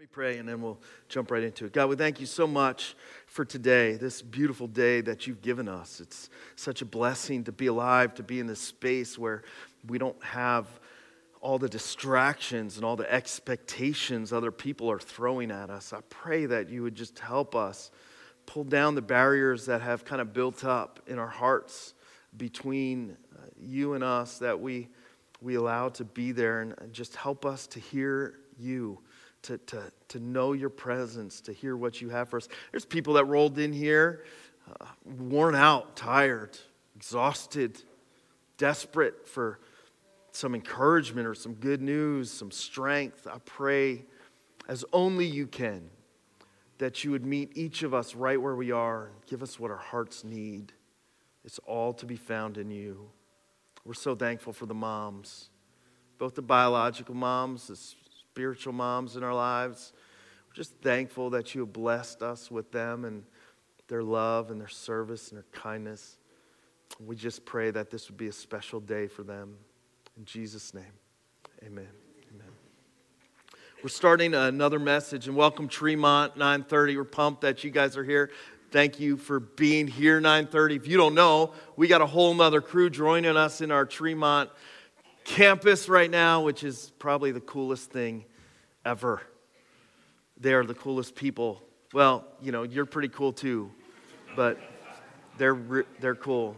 me pray and then we'll jump right into it. God, we thank you so much for today, this beautiful day that you've given us. It's such a blessing to be alive, to be in this space where we don't have all the distractions and all the expectations other people are throwing at us. I pray that you would just help us pull down the barriers that have kind of built up in our hearts between uh, you and us that we we allow to be there and just help us to hear you to, to, to know your presence, to hear what you have for us. There's people that rolled in here uh, worn out, tired, exhausted, desperate for some encouragement or some good news, some strength. I pray as only you can that you would meet each of us right where we are and give us what our hearts need. It's all to be found in you. We're so thankful for the moms, both the biological moms, spiritual moms in our lives. We're just thankful that you have blessed us with them and their love and their service and their kindness. We just pray that this would be a special day for them. In Jesus' name, amen. Amen. We're starting another message and welcome Tremont 930. We're pumped that you guys are here. Thank you for being here 930. If you don't know, we got a whole nother crew joining us in our Tremont campus right now, which is probably the coolest thing ever. They are the coolest people. Well, you know, you're pretty cool too, but they're, they're cool.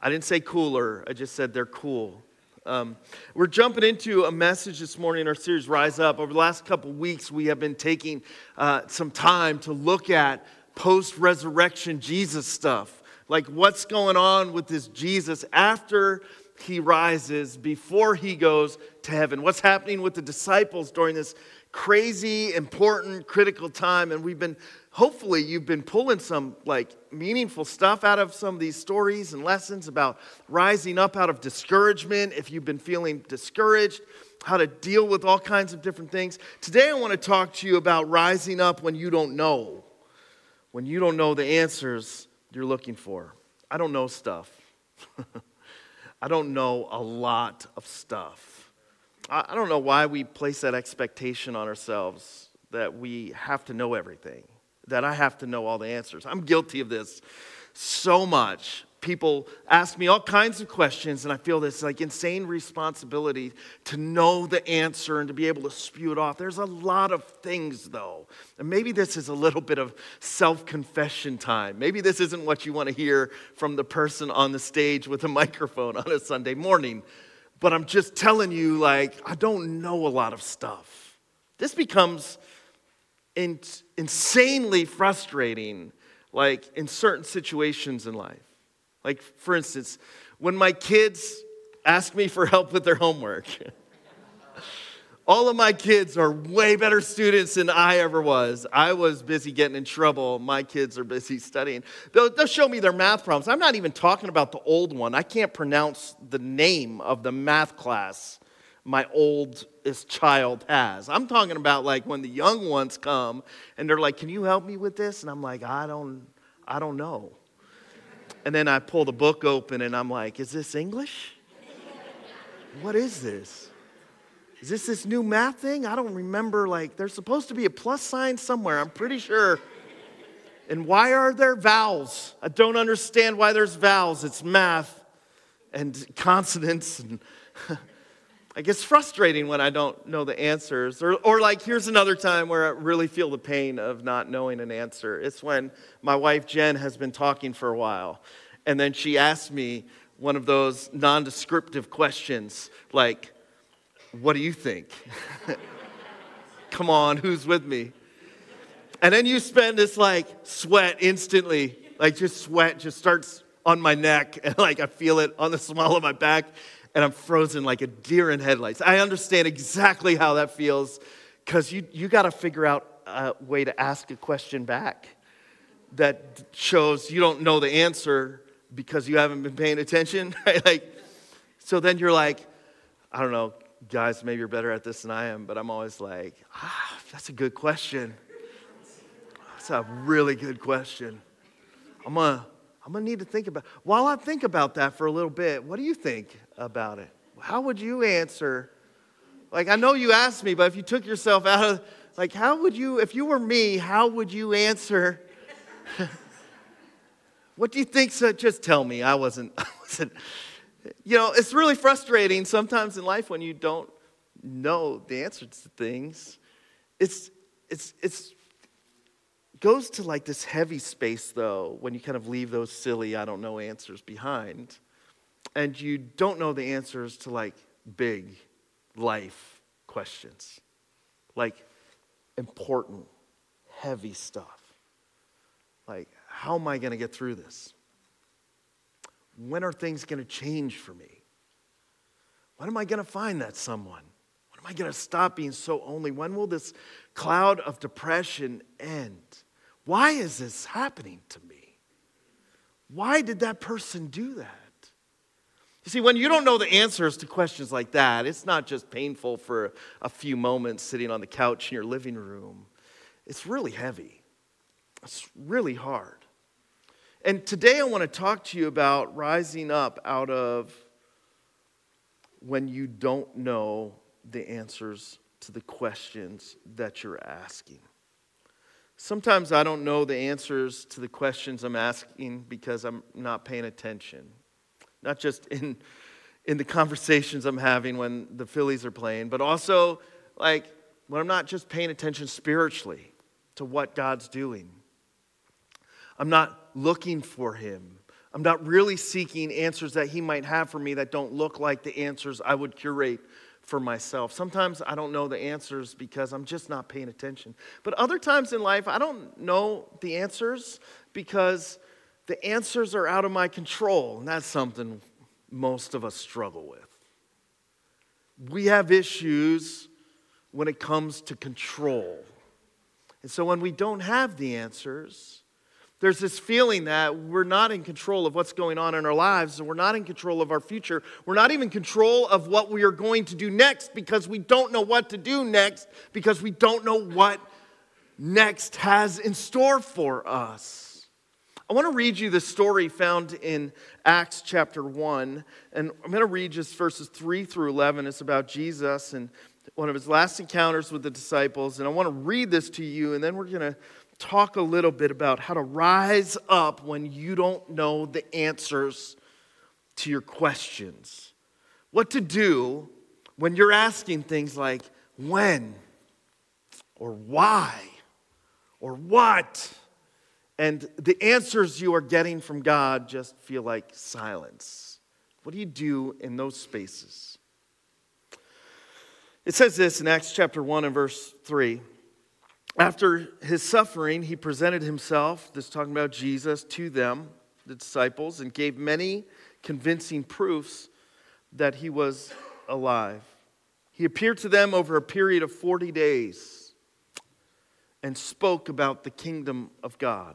I didn't say cooler, I just said they're cool. Um, we're jumping into a message this morning in our series, Rise Up. Over the last couple weeks, we have been taking uh, some time to look at post resurrection Jesus stuff. Like what's going on with this Jesus after he rises, before he goes to heaven. What's happening with the disciples during this crazy, important, critical time? And we've been, hopefully, you've been pulling some like meaningful stuff out of some of these stories and lessons about rising up out of discouragement. If you've been feeling discouraged, how to deal with all kinds of different things. Today, I want to talk to you about rising up when you don't know, when you don't know the answers you're looking for. I don't know stuff. I don't know a lot of stuff. I don't know why we place that expectation on ourselves that we have to know everything, that I have to know all the answers. I'm guilty of this so much people ask me all kinds of questions, and I feel this like insane responsibility to know the answer and to be able to spew it off. There's a lot of things, though. And maybe this is a little bit of self confession time. Maybe this isn't what you want to hear from the person on the stage with a microphone on a Sunday morning. But I'm just telling you, like, I don't know a lot of stuff. This becomes in- insanely frustrating, like, in certain situations in life. Like, for instance, when my kids ask me for help with their homework, all of my kids are way better students than I ever was. I was busy getting in trouble. My kids are busy studying. They'll, they'll, show me their math problems. I'm not even talking about the old one. I can't pronounce the name of the math class my oldest child has. I'm talking about like when the young ones come and they're like, "Can you help me with this?" And I'm like, "I don't I don't know." And then I pull the book open and I'm like, is this English? What is this? Is this this new math thing? I don't remember. Like, there's supposed to be a plus sign somewhere, I'm pretty sure. And why are there vowels? I don't understand why there's vowels. It's math and consonants and I guess frustrating when I don't know the answers. Or, or like, here's another time where I really feel the pain of not knowing an answer. It's when my wife Jen has been talking for a while, and then she asks me one of those non descriptive questions like, What do you think? Come on, who's with me? And then you spend this like sweat instantly, like just sweat just starts on my neck, and like I feel it on the small of my back and I'm frozen like a deer in headlights. I understand exactly how that feels because you, you got to figure out a way to ask a question back that shows you don't know the answer because you haven't been paying attention. Right? Like, so then you're like, I don't know, guys, maybe you're better at this than I am, but I'm always like, ah, that's a good question. That's a really good question. I'm gonna I'm to need to think about. While I think about that for a little bit, what do you think about it? How would you answer? Like I know you asked me, but if you took yourself out of like, how would you, if you were me, how would you answer? what do you think? So just tell me. I wasn't, I wasn't. You know, it's really frustrating sometimes in life when you don't know the answers to things. It's, it's, it's goes to like this heavy space though when you kind of leave those silly i don't know answers behind and you don't know the answers to like big life questions like important heavy stuff like how am i going to get through this when are things going to change for me when am i going to find that someone when am i going to stop being so only when will this cloud of depression end why is this happening to me? Why did that person do that? You see, when you don't know the answers to questions like that, it's not just painful for a few moments sitting on the couch in your living room. It's really heavy, it's really hard. And today I want to talk to you about rising up out of when you don't know the answers to the questions that you're asking. Sometimes I don't know the answers to the questions I'm asking because I'm not paying attention. Not just in, in the conversations I'm having when the Phillies are playing, but also like when I'm not just paying attention spiritually to what God's doing. I'm not looking for Him. I'm not really seeking answers that He might have for me that don't look like the answers I would curate for myself. Sometimes I don't know the answers because I'm just not paying attention. But other times in life, I don't know the answers because the answers are out of my control. And that's something most of us struggle with. We have issues when it comes to control. And so when we don't have the answers, there's this feeling that we're not in control of what's going on in our lives, and we're not in control of our future. We're not even in control of what we are going to do next because we don't know what to do next because we don't know what next has in store for us. I want to read you the story found in Acts chapter 1, and I'm going to read just verses 3 through 11. It's about Jesus and one of his last encounters with the disciples, and I want to read this to you, and then we're going to talk a little bit about how to rise up when you don't know the answers to your questions. What to do when you're asking things like when or why or what. And the answers you are getting from God just feel like silence. What do you do in those spaces? It says this in Acts chapter 1 and verse 3. After his suffering, he presented himself, this talking about Jesus, to them, the disciples, and gave many convincing proofs that he was alive. He appeared to them over a period of 40 days and spoke about the kingdom of God.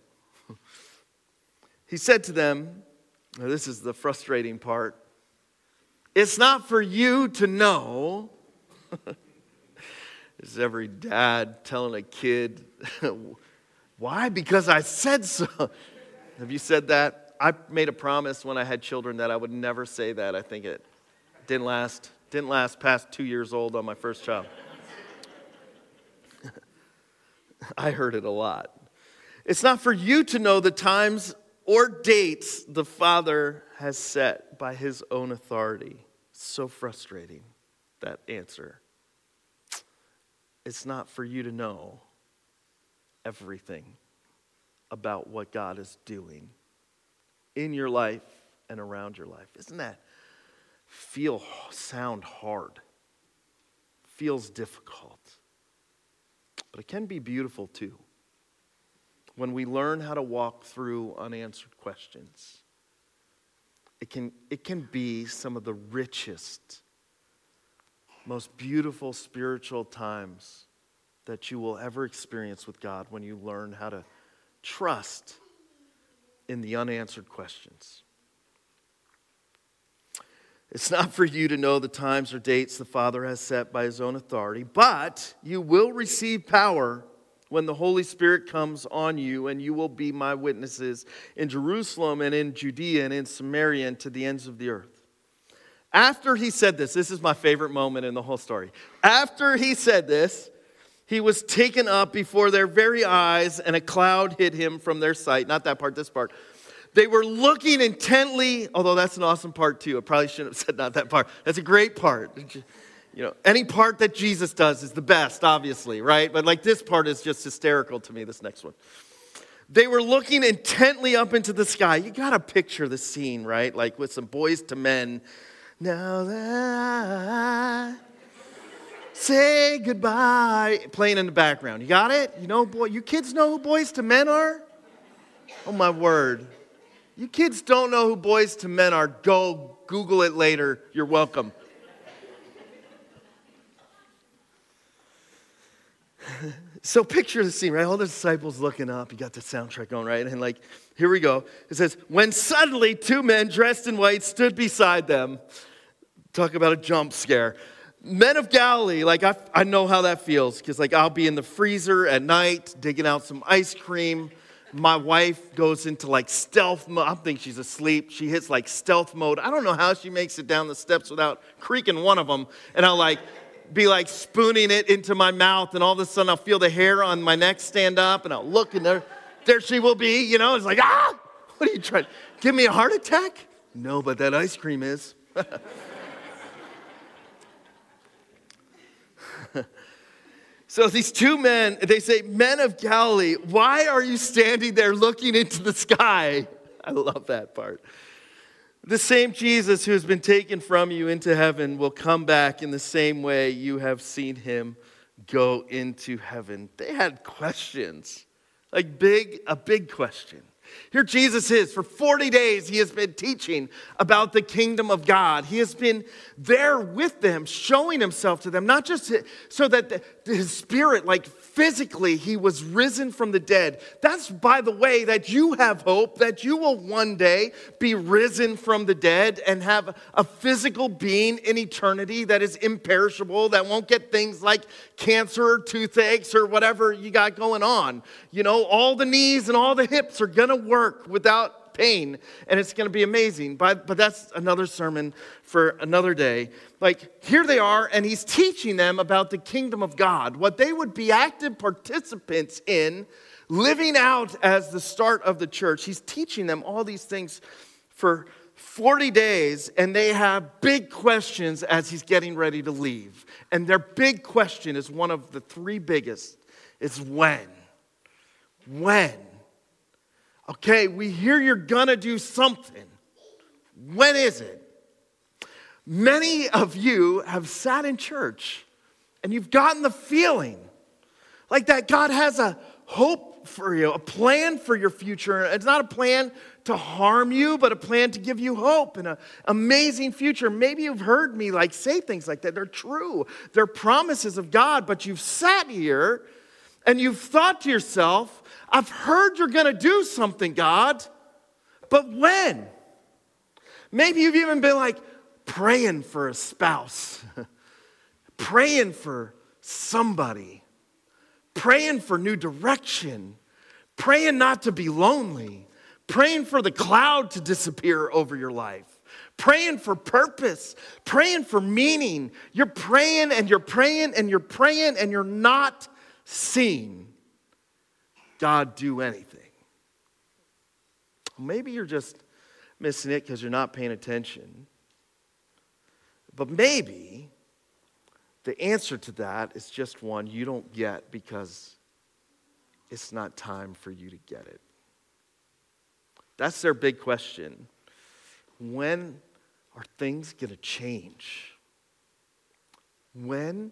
He said to them, this is the frustrating part. It's not for you to know. is every dad telling a kid, why? Because I said so. Have you said that? I made a promise when I had children that I would never say that. I think it didn't last, didn't last past two years old on my first child. I heard it a lot. It's not for you to know the times or dates the Father has set by his own authority. So frustrating, that answer. It's not for you to know everything about what God is doing in your life and around your life. Isn't that feel sound hard? Feels difficult. But it can be beautiful too when we learn how to walk through unanswered questions, it can, it can be some of the richest, most beautiful spiritual times that you will ever experience with God when you learn how to trust in the unanswered questions. It's not for you to know the times or dates the Father has set by his own authority, but you will receive power when the Holy Spirit comes on you, and you will be my witnesses in Jerusalem and in Judea and in Samaria and to the ends of the earth. After he said this, this is my favorite moment in the whole story. After he said this, he was taken up before their very eyes, and a cloud hid him from their sight. Not that part, this part. They were looking intently, although that's an awesome part too. I probably shouldn't have said not that part. That's a great part. You know, any part that Jesus does is the best, obviously, right? But like this part is just hysterical to me, this next one. They were looking intently up into the sky. You got to picture the scene, right? Like with some Boyz II Men. Now that I say goodbye, playing in the background. You got it? You know, boy, you kids know who Boyz II Men are? Oh my word. You kids don't know who Boyz II Men are. Go Google it later. You're welcome. So picture the scene, right? All the disciples looking up. You got the soundtrack going, right? And like, here we go. It says, when suddenly two men dressed in white stood beside them. Talk about a jump scare. Men of Galilee, like I, I know how that feels because like I'll be in the freezer at night digging out some ice cream. My wife goes into like stealth mode. I think she's asleep. She hits like stealth mode. I don't know how she makes it down the steps without creaking one of them. And I'll like be like spooning it into my mouth, and all of a sudden I'll feel the hair on my neck stand up, and I'll look, and there, there she will be. You know, it's like, ah, what are you trying? To give me a heart attack? No, but that ice cream is. so these two men, they say, Men of Galilee, why are you standing there looking into the sky? I love that part. The same Jesus who has been taken from you into heaven will come back in the same way you have seen him go into heaven. They had questions, like big, a big question. Here Jesus is. For 40 days, he has been teaching about the kingdom of God. He has been there with them, showing himself to them, not just so that his spirit, like physically, he was risen from the dead. That's, by the way, that you have hope, that you will one day be risen from the dead and have a physical being in eternity that is imperishable, that won't get things like cancer or toothaches or whatever you got going on. You know, all the knees and all the hips are gonna work without pain, and it's going to be amazing. But, but that's another sermon for another day. Like, here they are, and he's teaching them about the kingdom of God, what they would be active participants in, living out as the start of the church. He's teaching them all these things for 40 days, and they have big questions as he's getting ready to leave. And their big question is one of the three biggest is when? When? Okay, we hear you're gonna do something. When is it? Many of you have sat in church and you've gotten the feeling like that God has a hope for you, a plan for your future. It's not a plan to harm you, but a plan to give you hope and an amazing future. Maybe you've heard me like say things like that. They're true. They're promises of God, but you've sat here and you've thought to yourself, I've heard you're going to do something, God, but when? Maybe you've even been like praying for a spouse, praying for somebody, praying for new direction, praying not to be lonely, praying for the cloud to disappear over your life praying for purpose, praying for meaning. You're praying and you're praying and you're praying and you're not seeing God do anything? Maybe you're just missing it because you're not paying attention. But maybe the answer to that is just one you don't get because it's not time for you to get it. That's their big question. When are things going to change? When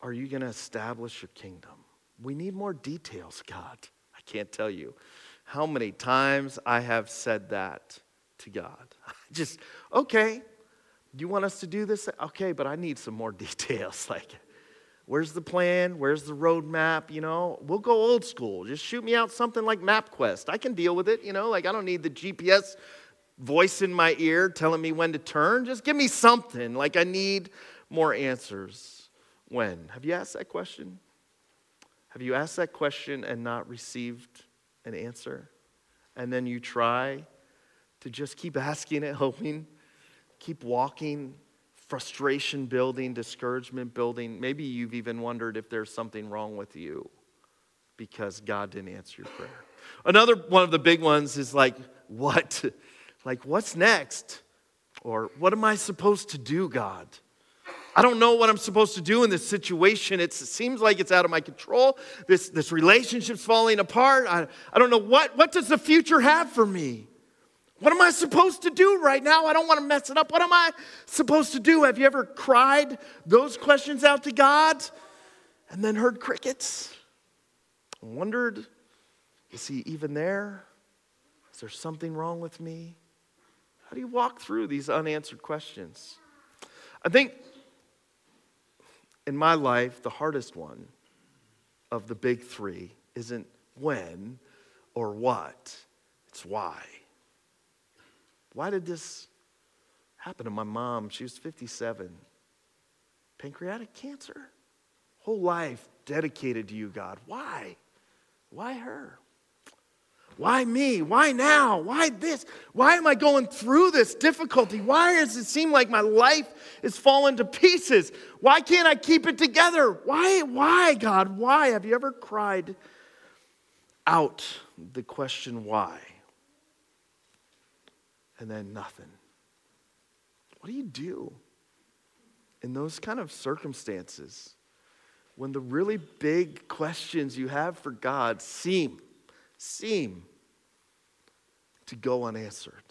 are you going to establish your kingdom? We need more details, God I can't tell you how many times I have said that to God. Just, okay, you want us to do this? Okay, but I need some more details. Like, Where's the plan? Where's the roadmap? You know, we'll go old school. Just shoot me out something like MapQuest. I can deal with it. You know, like I don't need the GPS voice in my ear telling me when to turn. Just give me something. Like I need more answers. When? Have you asked that question? Have you asked that question and not received an answer? And then you try to just keep asking it, hoping, keep walking, frustration building, discouragement building. Maybe you've even wondered if there's something wrong with you because God didn't answer your prayer. Another one of the big ones is like, what? Like, what's next? Or what am I supposed to do, God? I don't know what I'm supposed to do in this situation. It's, it seems like it's out of my control. This, this relationship's falling apart. I, I don't know what, what does the future have for me? What am I supposed to do right now? I don't want to mess it up. What am I supposed to do? Have you ever cried those questions out to God and then heard crickets? Wondered, is he even there? Is there something wrong with me? How do you walk through these unanswered questions? I think in my life, the hardest one of the big three isn't when or what, it's why. Why did this happen to my mom? She was 57. Pancreatic cancer. Whole life dedicated to you, God. Why? Why her? Why me? Why now? Why this? Why am I going through this difficulty? Why does it seem like my life is falling to pieces? Why can't I keep it together? Why, why, God? Why? Have you ever cried out the question why? And then nothing. What do you do in those kind of circumstances when the really big questions you have for God seem seem to go unanswered.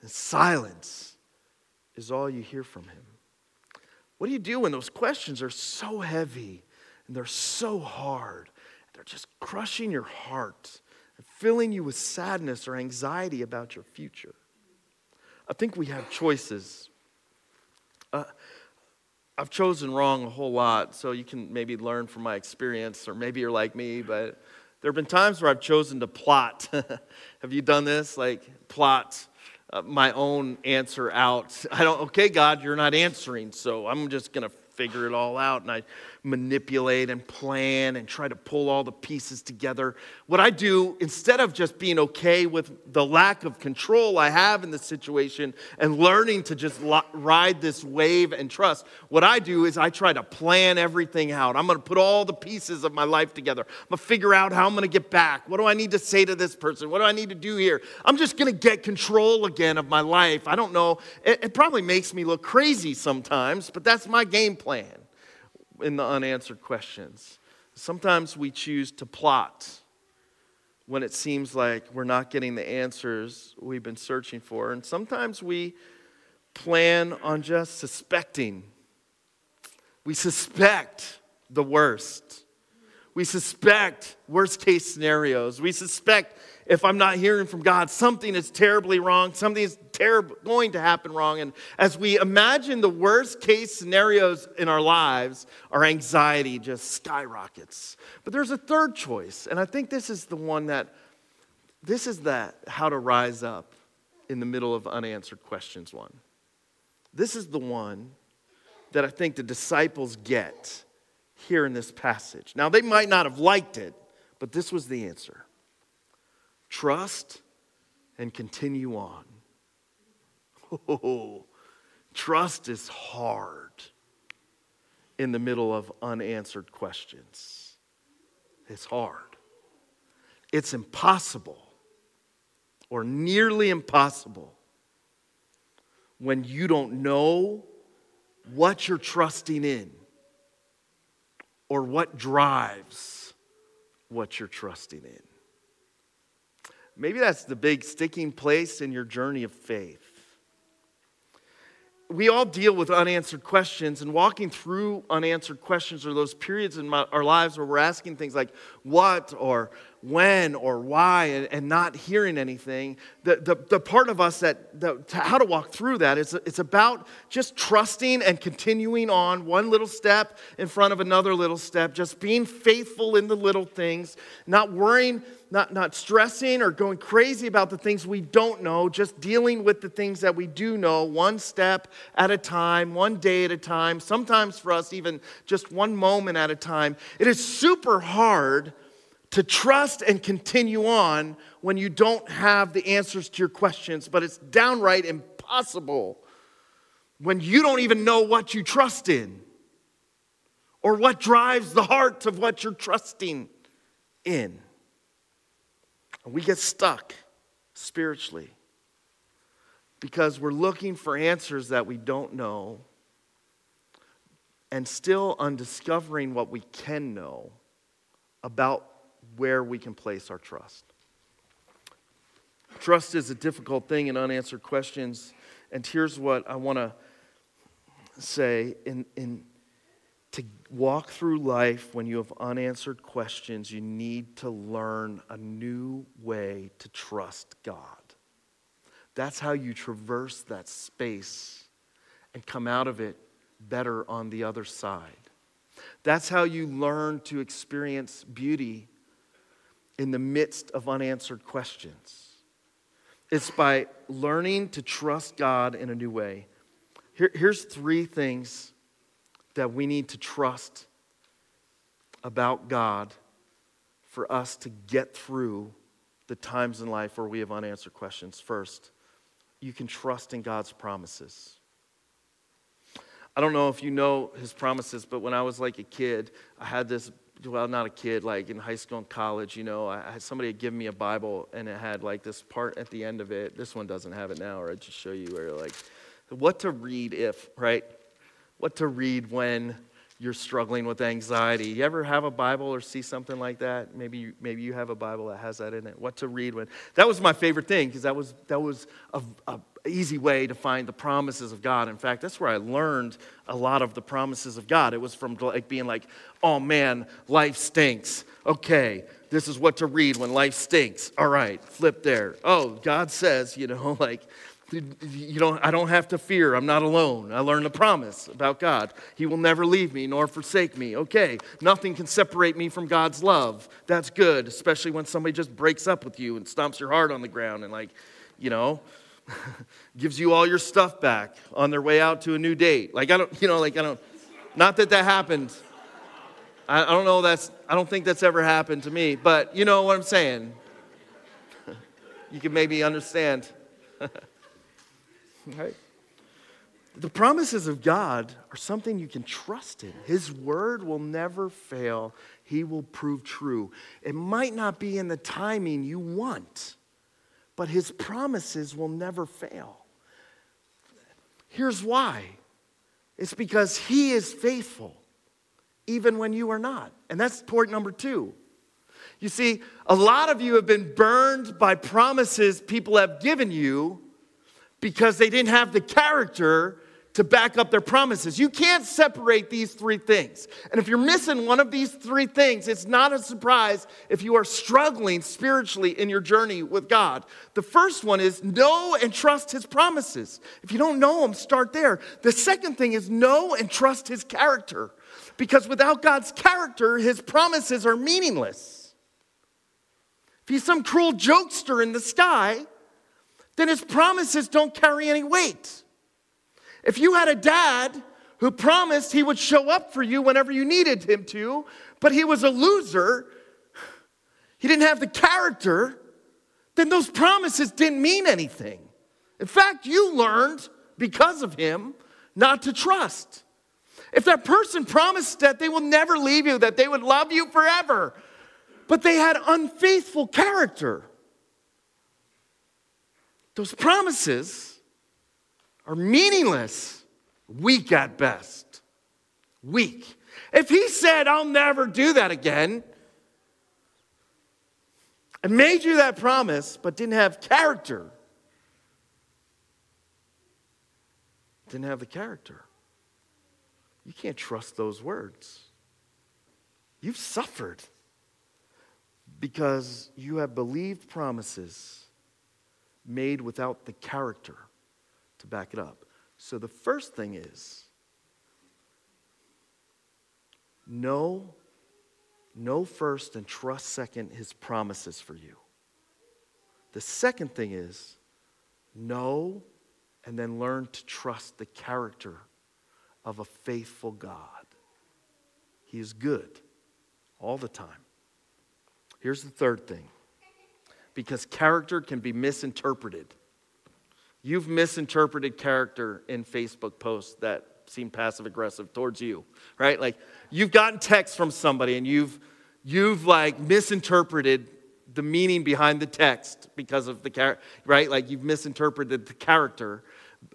And silence is all you hear from him. What do you do when those questions are so heavy and they're so hard? They're just crushing your heart and filling you with sadness or anxiety about your future. I think we have choices. Uh, I've chosen wrong a whole lot, so you can maybe learn from my experience, or maybe you're like me, but there have been times where I've chosen to plot. have you done this? Like, plot uh, my own answer out. I don't, okay, God, you're not answering, so I'm just going to figure it all out. And I manipulate and plan and try to pull all the pieces together. What I do, instead of just being okay with the lack of control I have in the situation and learning to just ride this wave and trust, what I do is I try to plan everything out. I'm going to put all the pieces of my life together. I'm going to figure out how I'm going to get back. What do I need to say to this person? What do I need to do here? I'm just going to get control again of my life. I don't know. It, it probably makes me look crazy sometimes, but that's my game plan in the unanswered questions. Sometimes we choose to plot when it seems like we're not getting the answers we've been searching for. And sometimes we plan on just suspecting. We suspect the worst. We suspect worst case scenarios. We suspect if I'm not hearing from God, something is terribly wrong, something is terrible, going to happen wrong. And as we imagine the worst case scenarios in our lives, our anxiety just skyrockets. But there's a third choice, and I think this is the one that, this is that how to rise up in the middle of unanswered questions one. This is the one that I think the disciples get here in this passage. Now, they might not have liked it, but this was the answer trust and continue on. Oh, trust is hard in the middle of unanswered questions. It's hard. It's impossible or nearly impossible when you don't know what you're trusting in or what drives what you're trusting in. Maybe that's the big sticking place in your journey of faith. We all deal with unanswered questions, and walking through unanswered questions are those periods in my, our lives where we're asking things like, What or when or why and, and not hearing anything. The, the, the part of us that, the, how to walk through that is it's about just trusting and continuing on one little step in front of another little step, just being faithful in the little things, not worrying, not, not stressing or going crazy about the things we don't know, just dealing with the things that we do know, one step at a time, one day at a time, sometimes for us, even just one moment at a time. It is super hard to trust and continue on when you don't have the answers to your questions, but it's downright impossible when you don't even know what you trust in or what drives the heart of what you're trusting in. And we get stuck spiritually because we're looking for answers that we don't know and still undiscovering what we can know about where we can place our trust. Trust is a difficult thing in unanswered questions. And here's what I want to say in, in, to walk through life when you have unanswered questions, you need to learn a new way to trust God. That's how you traverse that space and come out of it better on the other side. That's how you learn to experience beauty in the midst of unanswered questions. It's by learning to trust God in a new way. Here, here's three things that we need to trust about God for us to get through the times in life where we have unanswered questions. First, you can trust in God's promises. I don't know if you know his promises, but when I was like a kid, I had this well, not a kid, like in high school and college, you know, I somebody had given me a Bible and it had like this part at the end of it. This one doesn't have it now, or I'd just show you where like what to read if, right? What to read when you're struggling with anxiety. You ever have a Bible or see something like that? Maybe you, maybe you have a Bible that has that in it. What to read when that was my favorite thing because that was that was a, a easy way to find the promises of God. In fact, that's where I learned a lot of the promises of God. It was from like being like, "Oh man, life stinks." Okay, this is what to read when life stinks. All right, flip there. Oh, God says, you know, like you don't, I don't have to fear. I'm not alone. I learned a promise about God. He will never leave me nor forsake me. Okay, nothing can separate me from God's love. That's good, especially when somebody just breaks up with you and stomps your heart on the ground and, like, you know, gives you all your stuff back on their way out to a new date. Like, I don't, you know, like, I don't, not that that happened. I, I don't know that's, I don't think that's ever happened to me, but you know what I'm saying. you can maybe understand. Right? The promises of God are something you can trust in. His word will never fail, He will prove true. It might not be in the timing you want, but His promises will never fail. Here's why it's because He is faithful, even when you are not. And that's point number two. You see, a lot of you have been burned by promises people have given you because they didn't have the character to back up their promises. You can't separate these three things. And if you're missing one of these three things, it's not a surprise if you are struggling spiritually in your journey with God. The first one is know and trust his promises. If you don't know them, start there. The second thing is know and trust his character. Because without God's character, his promises are meaningless. If he's some cruel jokester in the sky, then his promises don't carry any weight. If you had a dad who promised he would show up for you whenever you needed him to, but he was a loser, he didn't have the character, then those promises didn't mean anything. In fact, you learned because of him not to trust. If that person promised that they will never leave you, that they would love you forever, but they had unfaithful character, those promises are meaningless, weak at best. Weak. If he said, I'll never do that again, and made you that promise, but didn't have character, didn't have the character, you can't trust those words. You've suffered. because you have believed promises made without the character to back it up. So the first thing is know, know first and trust second his promises for you. The second thing is know and then learn to trust the character of a faithful God. He is good all the time. Here's the third thing because character can be misinterpreted. You've misinterpreted character in Facebook posts that seem passive aggressive towards you, right? Like you've gotten text from somebody and you've you've like misinterpreted the meaning behind the text because of the character, right? Like you've misinterpreted the character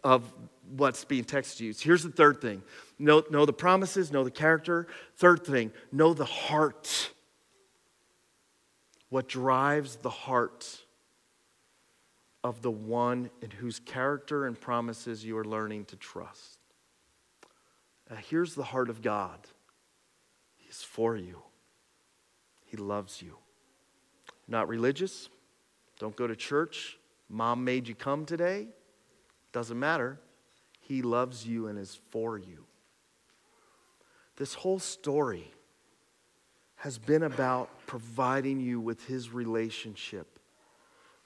of what's being texted to you. So here's the third thing know, know the promises, know the character. Third thing, know the heart. What drives the heart of the one in whose character and promises you are learning to trust. Now, here's the heart of God He's for you, He loves you. Not religious, don't go to church. Mom made you come today. Doesn't matter. He loves you and is for you. This whole story has been about providing you with his relationship,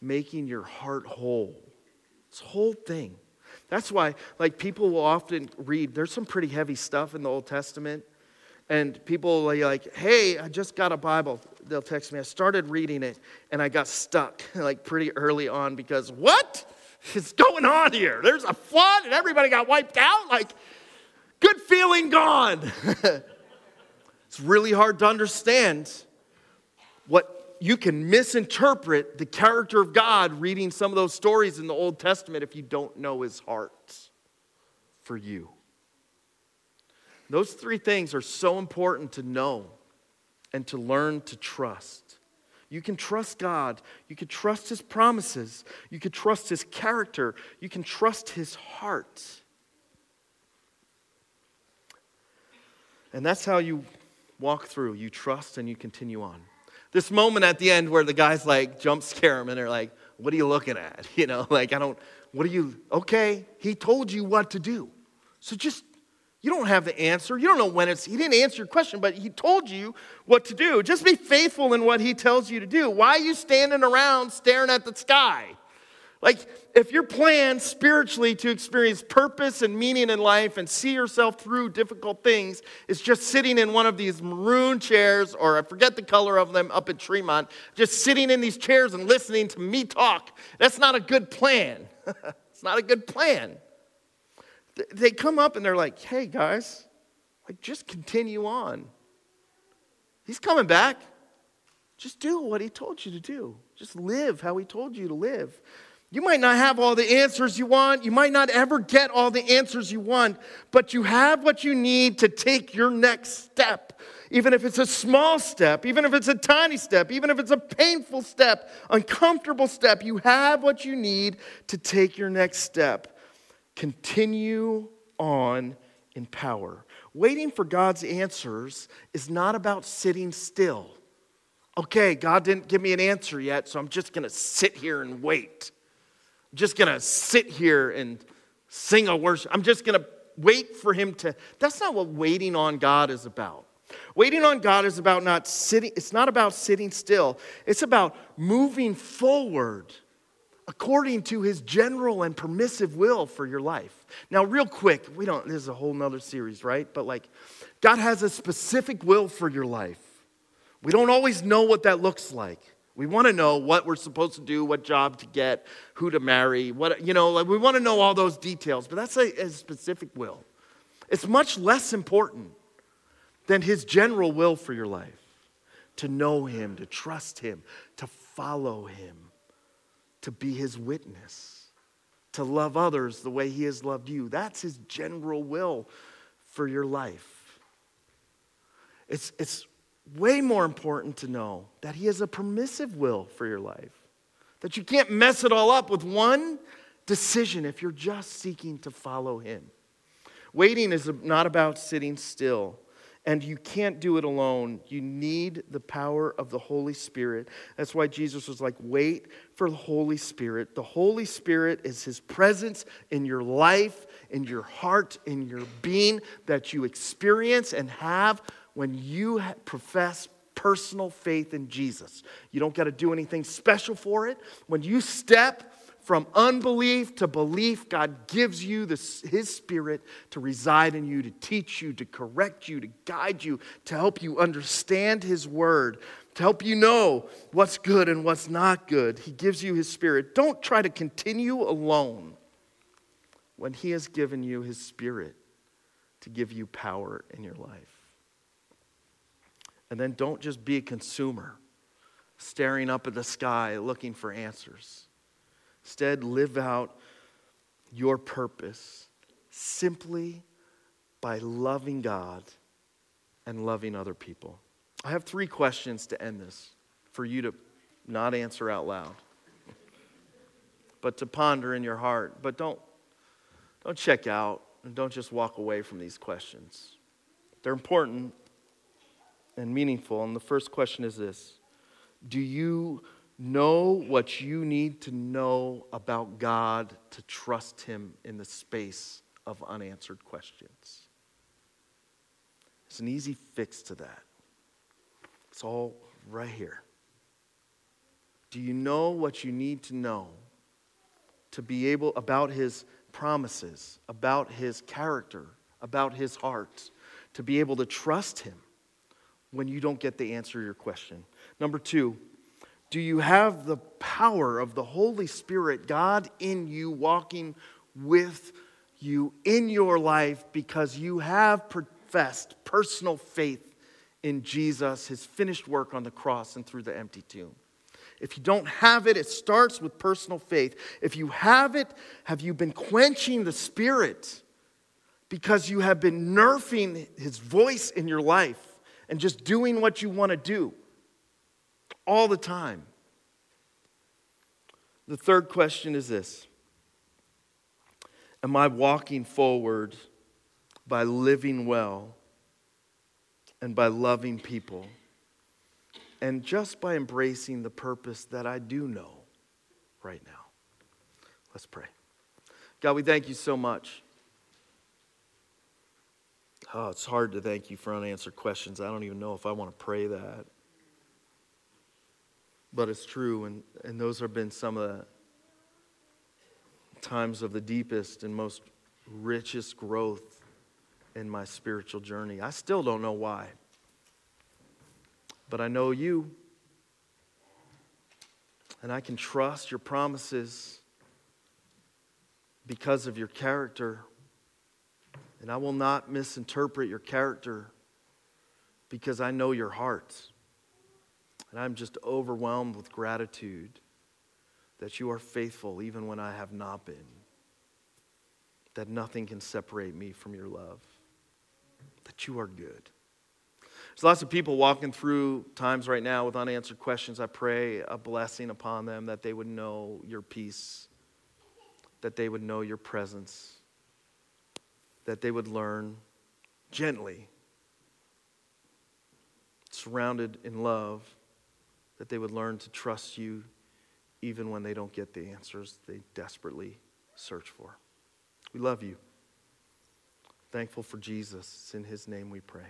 making your heart whole. This whole thing. That's why, like, people will often read, there's some pretty heavy stuff in the Old Testament. And people will be like, hey, I just got a Bible. They'll text me. I started reading it and I got stuck, like, pretty early on because what? is going on here? There's a flood and everybody got wiped out? Like, good feeling gone. it's really hard to understand what you can misinterpret the character of God reading some of those stories in the Old Testament if you don't know his heart for you. Those three things are so important to know and to learn to trust. You can trust God. You can trust His promises. You can trust His character. You can trust His heart. And that's how you walk through. You trust and you continue on. This moment at the end where the guys like jump scare him and they're like, What are you looking at? You know, like, I don't, what are you, okay, he told you what to do. So just you don't have the answer. You don't know when it's, he didn't answer your question, but he told you what to do. Just be faithful in what he tells you to do. Why are you standing around staring at the sky? Like, if your plan spiritually to experience purpose and meaning in life and see yourself through difficult things is just sitting in one of these maroon chairs, or I forget the color of them up at Tremont, just sitting in these chairs and listening to me talk, that's not a good plan. it's not a good plan they come up and they're like, hey, guys, like, just continue on. He's coming back. Just do what he told you to do. Just live how he told you to live. You might not have all the answers you want. You might not ever get all the answers you want, but you have what you need to take your next step. Even if it's a small step, even if it's a tiny step, even if it's a painful step, uncomfortable step, you have what you need to take your next step continue on in power. Waiting for God's answers is not about sitting still. Okay, God didn't give me an answer yet, so I'm just gonna sit here and wait. Just gonna sit here and sing a worship. I'm just gonna wait for Him to. That's not what waiting on God is about. Waiting on God is about not sitting, it's not about sitting still, it's about moving forward according to his general and permissive will for your life. Now, real quick, we don't, this is a whole nother series, right? But like, God has a specific will for your life. We don't always know what that looks like. We want to know what we're supposed to do, what job to get, who to marry, what, you know, like we want to know all those details, but that's a, a specific will. It's much less important than his general will for your life to know him, to trust him, to follow him to be his witness, to love others the way he has loved you. That's his general will for your life. It's, it's way more important to know that he has a permissive will for your life, that you can't mess it all up with one decision if you're just seeking to follow him. Waiting is not about sitting still. And you can't do it alone. You need the power of the Holy Spirit. That's why Jesus was like, wait for the Holy Spirit. The Holy Spirit is His presence in your life, in your heart, in your being that you experience and have when you profess personal faith in Jesus. You don't got to do anything special for it. When you step from unbelief to belief, God gives you this, His Spirit to reside in you, to teach you, to correct you, to guide you, to help you understand His Word, to help you know what's good and what's not good. He gives you His Spirit. Don't try to continue alone when He has given you His Spirit to give you power in your life. And then don't just be a consumer, staring up at the sky looking for answers. Instead, live out your purpose simply by loving God and loving other people. I have three questions to end this for you to not answer out loud, but to ponder in your heart. But don't, don't check out and don't just walk away from these questions. They're important, and meaningful. And the first question is this Do you know what you need to know about God to trust Him in the space of unanswered questions? It's an easy fix to that. It's all right here. Do you know what you need to know to be able about his promises, about his character, about his heart, to be able to trust him? When you don't get the answer to your question. Number two, do you have the power of the Holy Spirit, God in you, walking with you in your life because you have professed personal faith in Jesus, his finished work on the cross and through the empty tomb? If you don't have it, it starts with personal faith. If you have it, have you been quenching the Spirit because you have been nerfing his voice in your life? And just doing what you want to do all the time. The third question is this Am I walking forward by living well and by loving people and just by embracing the purpose that I do know right now? Let's pray. God, we thank you so much Oh, it's hard to thank you for unanswered questions. I don't even know if I want to pray that. But it's true, and, and those have been some of the times of the deepest and most richest growth in my spiritual journey. I still don't know why, but I know you, and I can trust your promises because of your character and I will not misinterpret your character because I know your heart. And I'm just overwhelmed with gratitude that you are faithful even when I have not been. That nothing can separate me from your love. That you are good. There's lots of people walking through times right now with unanswered questions. I pray a blessing upon them that they would know your peace, that they would know your presence that they would learn gently, surrounded in love, that they would learn to trust you even when they don't get the answers they desperately search for. We love you. Thankful for Jesus. It's in his name we pray.